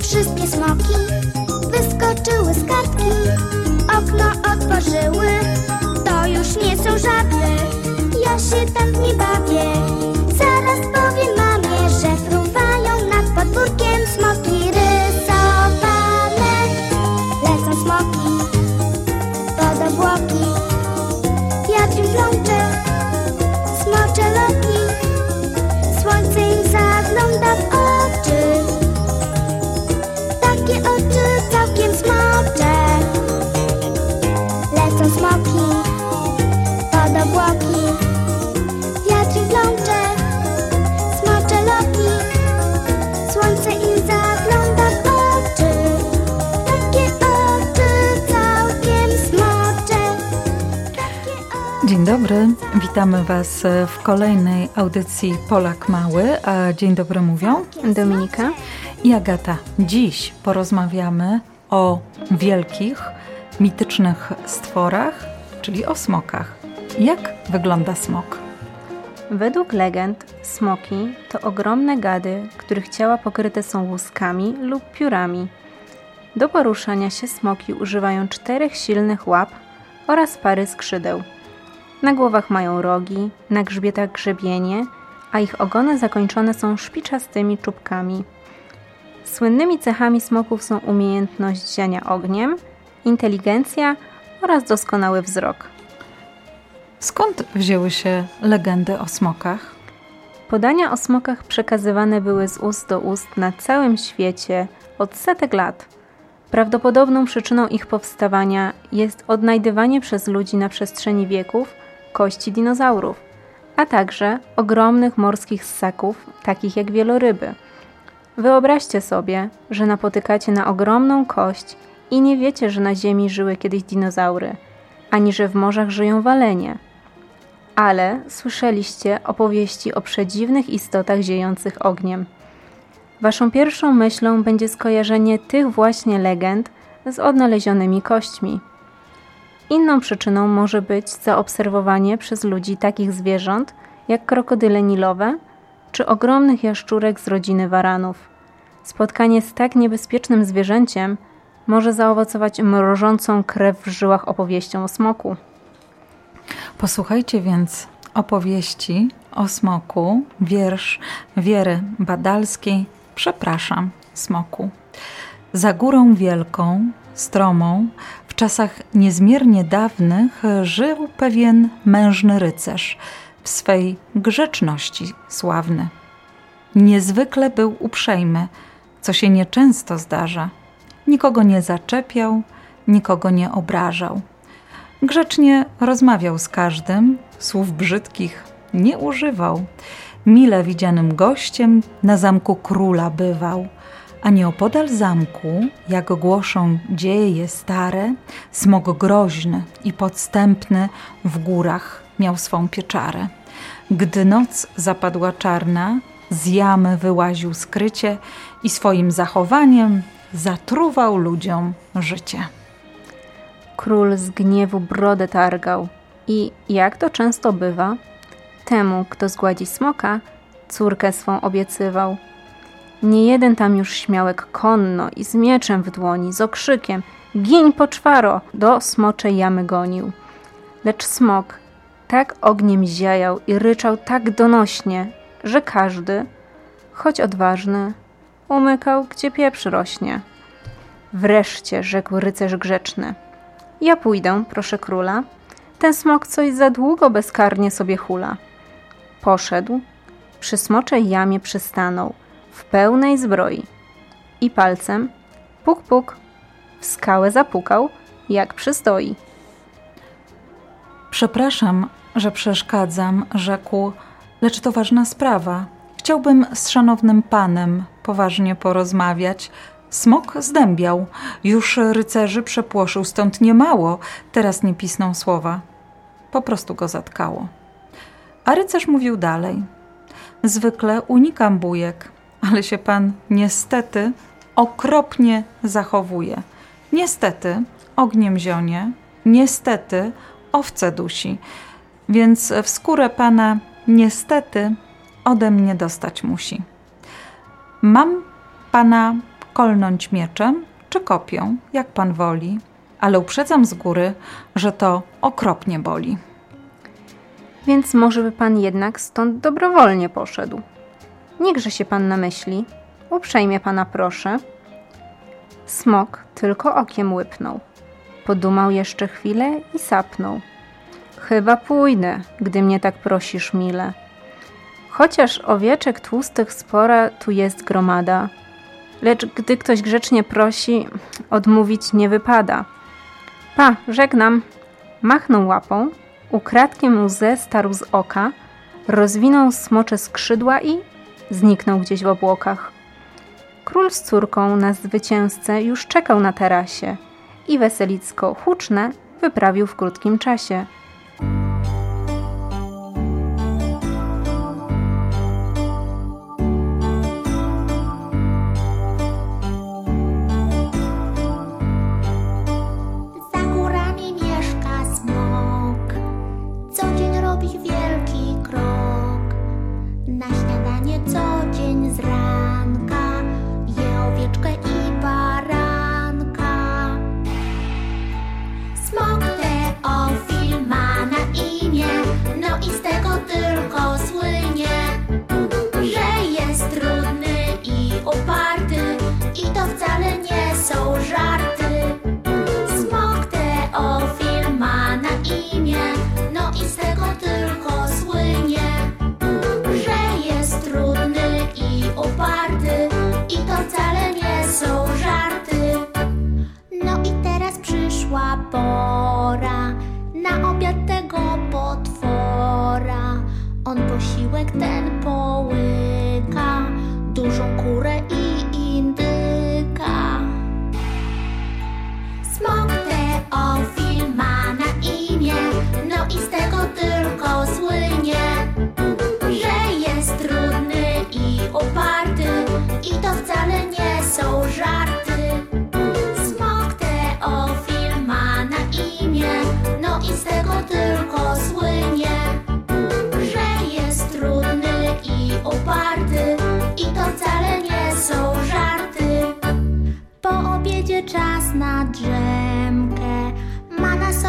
wszystkie smoki wyskoczyły z kartki, okno otworzyły, to już nie są żadne. Ja się tam nie bawię, zaraz powiem mamie, że fruwają nad podwórkiem smoki. Witamy Was w kolejnej audycji Polak Mały. A dzień dobry mówią Dominika. i Agata. Dziś porozmawiamy o wielkich, mitycznych stworach, czyli o smokach. Jak wygląda smok? Według legend smoki to ogromne gady, których ciała pokryte są łuskami lub piórami. Do poruszania się smoki używają czterech silnych łap oraz pary skrzydeł. Na głowach mają rogi, na grzbietach grzebienie, a ich ogony zakończone są szpiczastymi czubkami. Słynnymi cechami smoków są umiejętność ziania ogniem, inteligencja oraz doskonały wzrok. Skąd wzięły się legendy o smokach? Podania o smokach przekazywane były z ust do ust na całym świecie od setek lat. Prawdopodobną przyczyną ich powstawania jest odnajdywanie przez ludzi na przestrzeni wieków kości dinozaurów, a także ogromnych morskich ssaków, takich jak wieloryby. Wyobraźcie sobie, że napotykacie na ogromną kość i nie wiecie, że na Ziemi żyły kiedyś dinozaury, ani że w morzach żyją walenie ale słyszeliście opowieści o przedziwnych istotach ziejących ogniem. Waszą pierwszą myślą będzie skojarzenie tych właśnie legend z odnalezionymi kośćmi. Inną przyczyną może być zaobserwowanie przez ludzi takich zwierząt jak krokodyle nilowe czy ogromnych jaszczurek z rodziny waranów. Spotkanie z tak niebezpiecznym zwierzęciem może zaowocować mrożącą krew w żyłach opowieścią o smoku. Posłuchajcie więc opowieści o smoku, wiersz Wiery Badalskiej. Przepraszam, smoku. Za górą wielką, stromą, czasach niezmiernie dawnych żył pewien mężny rycerz, w swej grzeczności sławny. Niezwykle był uprzejmy, co się nieczęsto zdarza. Nikogo nie zaczepiał, nikogo nie obrażał. Grzecznie rozmawiał z każdym, słów brzydkich nie używał. Mile widzianym gościem na zamku króla bywał. A nieopodal zamku, jak głoszą dzieje stare, smok groźny i podstępny w górach miał swą pieczarę. Gdy noc zapadła czarna, z jamy wyłaził skrycie i swoim zachowaniem zatruwał ludziom życie. Król z gniewu brodę targał i, jak to często bywa, temu, kto zgładzi smoka, córkę swą obiecywał. Nie jeden tam już śmiałek konno i z mieczem w dłoni, z okrzykiem Giń poczwaro! do smoczej jamy gonił. Lecz smok tak ogniem ziajał i ryczał tak donośnie, że każdy, choć odważny, umykał, gdzie pieprz rośnie. Wreszcie rzekł rycerz grzeczny – ja pójdę, proszę króla. Ten smok coś za długo bezkarnie sobie hula. Poszedł, przy smoczej jamie przystanął, w pełnej zbroi. I palcem, puk puk, w skałę zapukał, jak przystoi. Przepraszam, że przeszkadzam, rzekł, lecz to ważna sprawa. Chciałbym z szanownym panem poważnie porozmawiać. Smok zdębiał. Już rycerzy przepłoszył stąd niemało. Teraz nie pisną słowa. Po prostu go zatkało. A rycerz mówił dalej. Zwykle unikam bujek, ale się pan niestety okropnie zachowuje. Niestety ogniem zionie, niestety owce dusi, więc w skórę pana niestety ode mnie dostać musi. Mam pana kolnąć mieczem czy kopią, jak pan woli, ale uprzedzam z góry, że to okropnie boli. więc może by pan jednak stąd dobrowolnie poszedł. Niechże się pan namyśli, uprzejmie pana proszę. Smok tylko okiem łypnął. Podumał jeszcze chwilę i sapnął. Chyba pójdę, gdy mnie tak prosisz, mile. Chociaż owieczek tłustych spora tu jest gromada, lecz gdy ktoś grzecznie prosi, odmówić nie wypada. Pa, żegnam. Machnął łapą, ukradkiem łzę starł z oka, rozwinął smocze skrzydła i zniknął gdzieś w obłokach. Król z córką na zwycięzcę już czekał na tarasie i weselicko huczne wyprawił w krótkim czasie.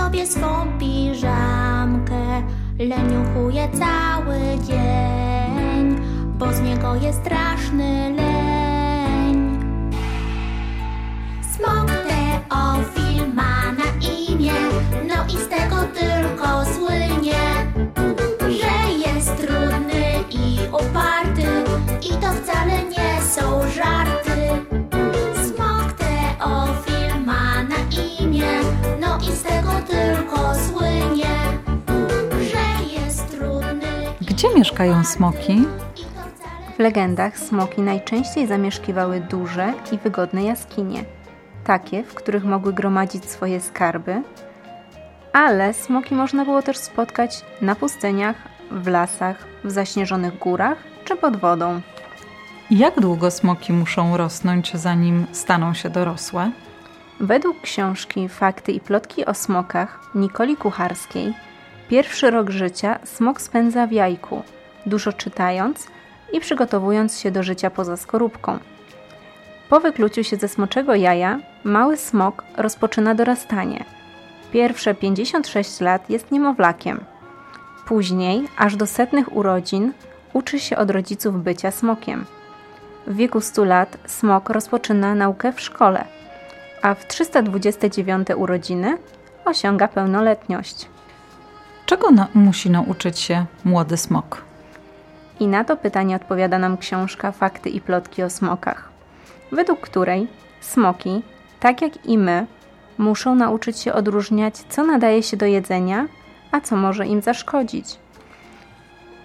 Sobie swą piżamkę. Leniuchuje cały dzień Bo z niego jest straszny leń mieszkają smoki? W legendach smoki najczęściej zamieszkiwały duże i wygodne jaskinie, takie, w których mogły gromadzić swoje skarby, ale smoki można było też spotkać na pustyniach, w lasach, w zaśnieżonych górach czy pod wodą. Jak długo smoki muszą rosnąć, zanim staną się dorosłe? Według książki Fakty i plotki o smokach Nikoli Kucharskiej, pierwszy rok życia smok spędza w jajku, dużo czytając i przygotowując się do życia poza skorupką. Po wykluciu się ze smoczego jaja, mały smok rozpoczyna dorastanie. Pierwsze 56 lat jest niemowlakiem. Później, aż do setnych urodzin, uczy się od rodziców bycia smokiem. W wieku 100 lat smok rozpoczyna naukę w szkole, a w 329 urodziny osiąga pełnoletność. Czego na- musi nauczyć się młody smok? I na to pytanie odpowiada nam książka Fakty i plotki o smokach, według której smoki, tak jak i my, muszą nauczyć się odróżniać, co nadaje się do jedzenia, a co może im zaszkodzić.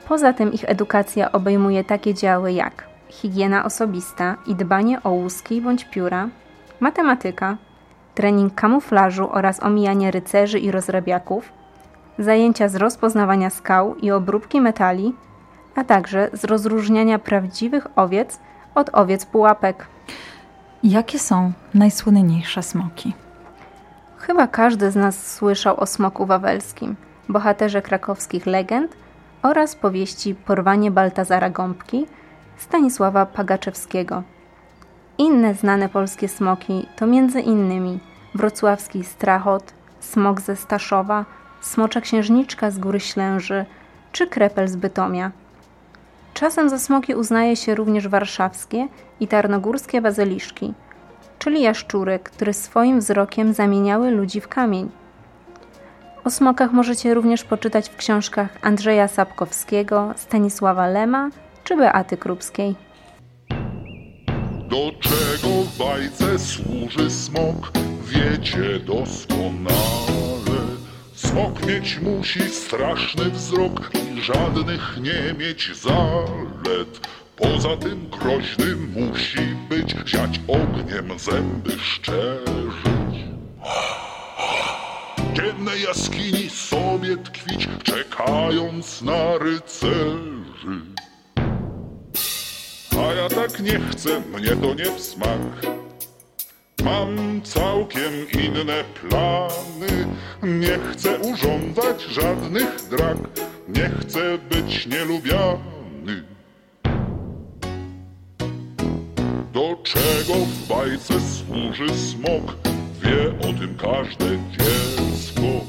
Poza tym ich edukacja obejmuje takie działy jak higiena osobista i dbanie o łuski bądź pióra, matematyka, trening kamuflażu oraz omijanie rycerzy i rozrabiaków, zajęcia z rozpoznawania skał i obróbki metali, a także z rozróżniania prawdziwych owiec od owiec pułapek. Jakie są najsłynniejsze smoki? Chyba każdy z nas słyszał o smoku wawelskim, bohaterze krakowskich legend oraz powieści Porwanie Baltazara Gąbki Stanisława Pagaczewskiego. Inne znane polskie smoki to m.in. wrocławski strachot, smok ze Staszowa, smocza księżniczka z Góry Ślęży czy krepel z Bytomia. Czasem za smoki uznaje się również warszawskie i tarnogórskie bazyliszki, czyli jaszczury, które swoim wzrokiem zamieniały ludzi w kamień. O smokach możecie również poczytać w książkach Andrzeja Sapkowskiego, Stanisława Lema czy Beaty Krupskiej. Do czego w bajce służy smok, wiecie doskonale. Smok mieć musi straszny wzrok i żadnych nie mieć zalet. Poza tym groźny musi być, siać ogniem zęby szczerzyć. W ciemnej jaskini sobie tkwić, czekając na rycerzy. A ja tak nie chcę, mnie to nie w smak. Mam całkiem inne plany. Nie chcę urządzać żadnych drag. Nie chcę być nielubiany. Do czego w bajce służy smok? Wie o tym każde dziecko.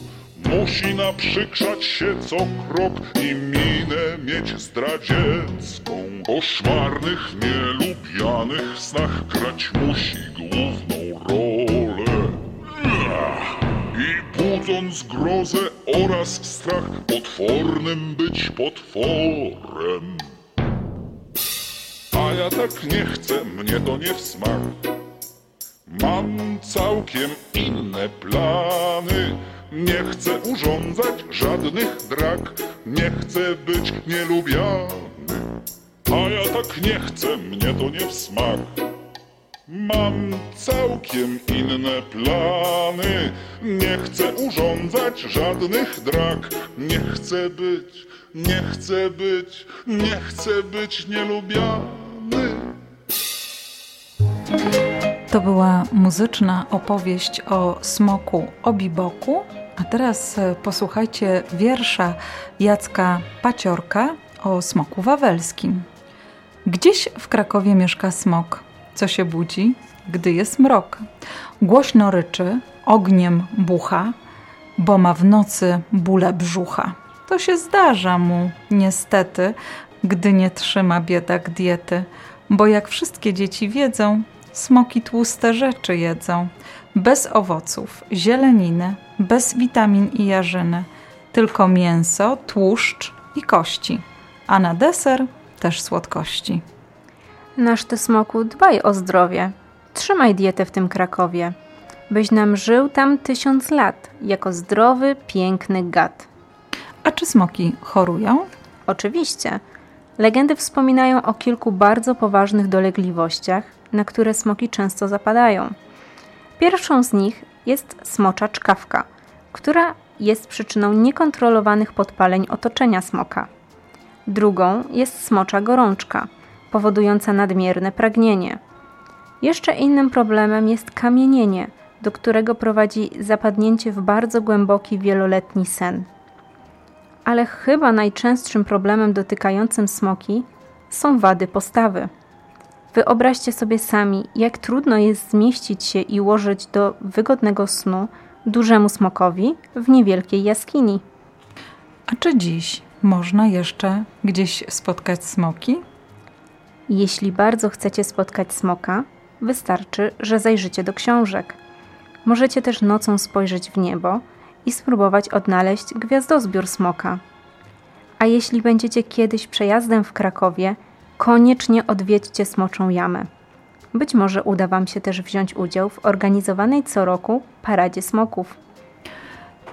Musi naprzykrzać się co krok i minę mieć zdradziecką. Koszmarnych, nielubianych snach grać musi główną rolę. I budząc grozę oraz strach, potwornym być potworem. A ja tak nie chcę, mnie to nie w smak. Mam całkiem inne plany. Nie chcę urządzać żadnych drag. Nie chcę być nielubiany. A ja tak nie chcę, mnie to nie w smak. Mam całkiem inne plany. Nie chcę urządzać żadnych drag. Nie chcę być, nie chcę być, nie chcę być nielubiany. To była muzyczna opowieść o smoku Obiboku. A teraz e, posłuchajcie wiersza Jacka Paciorka o smoku wawelskim. Gdzieś w Krakowie mieszka smok, co się budzi, gdy jest mrok. Głośno ryczy, ogniem bucha, bo ma w nocy bóle brzucha. To się zdarza mu, niestety, gdy nie trzyma biedak diety, bo jak wszystkie dzieci wiedzą, smoki tłuste rzeczy jedzą, bez owoców, zieleniny, bez witamin i jarzyny, tylko mięso, tłuszcz i kości, a na deser też słodkości. Nasz ty smoku, dbaj o zdrowie. Trzymaj dietę w tym Krakowie, byś nam żył tam tysiąc lat, jako zdrowy, piękny gad. A czy smoki chorują? Oczywiście. Legendy wspominają o kilku bardzo poważnych dolegliwościach, na które smoki często zapadają. Pierwszą z nich jest smocza czkawka, która jest przyczyną niekontrolowanych podpaleń otoczenia smoka. Drugą jest smocza gorączka, powodująca nadmierne pragnienie. Jeszcze innym problemem jest kamienienie, do którego prowadzi zapadnięcie w bardzo głęboki wieloletni sen. Ale chyba najczęstszym problemem dotykającym smoki są wady postawy. Wyobraźcie sobie sami, jak trudno jest zmieścić się i ułożyć do wygodnego snu dużemu smokowi w niewielkiej jaskini. A czy dziś można jeszcze gdzieś spotkać smoki? Jeśli bardzo chcecie spotkać smoka, wystarczy, że zajrzycie do książek. Możecie też nocą spojrzeć w niebo i spróbować odnaleźć gwiazdozbiór smoka. A jeśli będziecie kiedyś przejazdem w Krakowie, koniecznie odwiedźcie Smoczą Jamę. Być może uda Wam się też wziąć udział w organizowanej co roku Paradzie Smoków.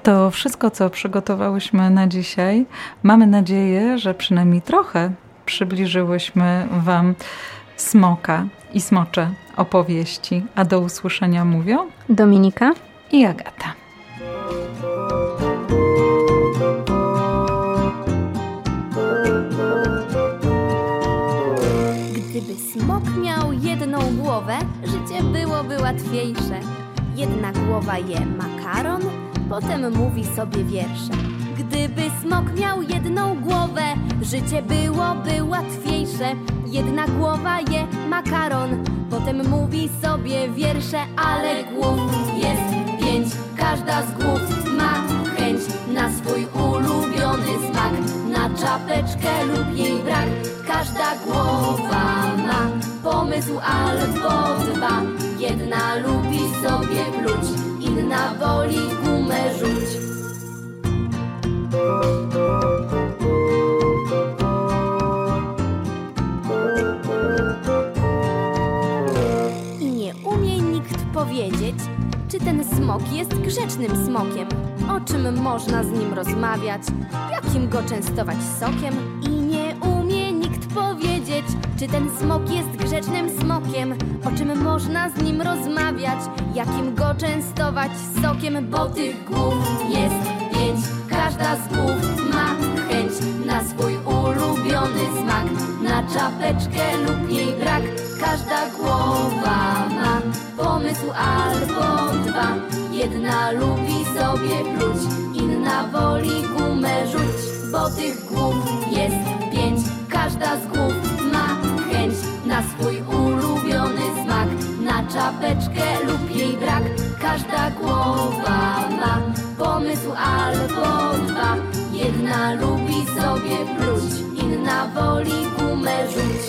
To wszystko, co przygotowałyśmy na dzisiaj. Mamy nadzieję, że przynajmniej trochę przybliżyłyśmy Wam smoka i smocze opowieści. A do usłyszenia mówią Dominika i Agata. Gdyby smok miał jedną głowę, życie byłoby łatwiejsze. Jedna głowa je makaron, potem mówi sobie wiersze. Gdyby smok miał jedną głowę, życie byłoby łatwiejsze. Jedna głowa je makaron, potem mówi sobie wiersze, ale głów jest pięć. Każda z głów ma chęć na swój ulubiony smak. Na czapeczkę lub jej brak. Każda głowa ma pomysł albo dwa. Jedna lubi sobie pluć, inna woli gumę rzuć. I nie umie nikt powiedzieć, czy ten smok jest grzecznym smokiem, o czym można z nim rozmawiać, jakim go częstować sokiem. Czy ten smok jest grzecznym smokiem, o czym można z nim rozmawiać, jakim go częstować sokiem, bo tych głów jest pięć, każda z głów ma chęć na swój ulubiony smak. Na czapeczkę lub jej brak, każda głowa ma pomysł albo dwa. Jedna lubi sobie pluć, inna woli gumę rzuć. Bo tych głów jest pięć, każda z głów czapeczkę lub jej brak. Każda głowa ma pomysł albo dwa Jedna lubi sobie pluć, inna woli gumę rzuć.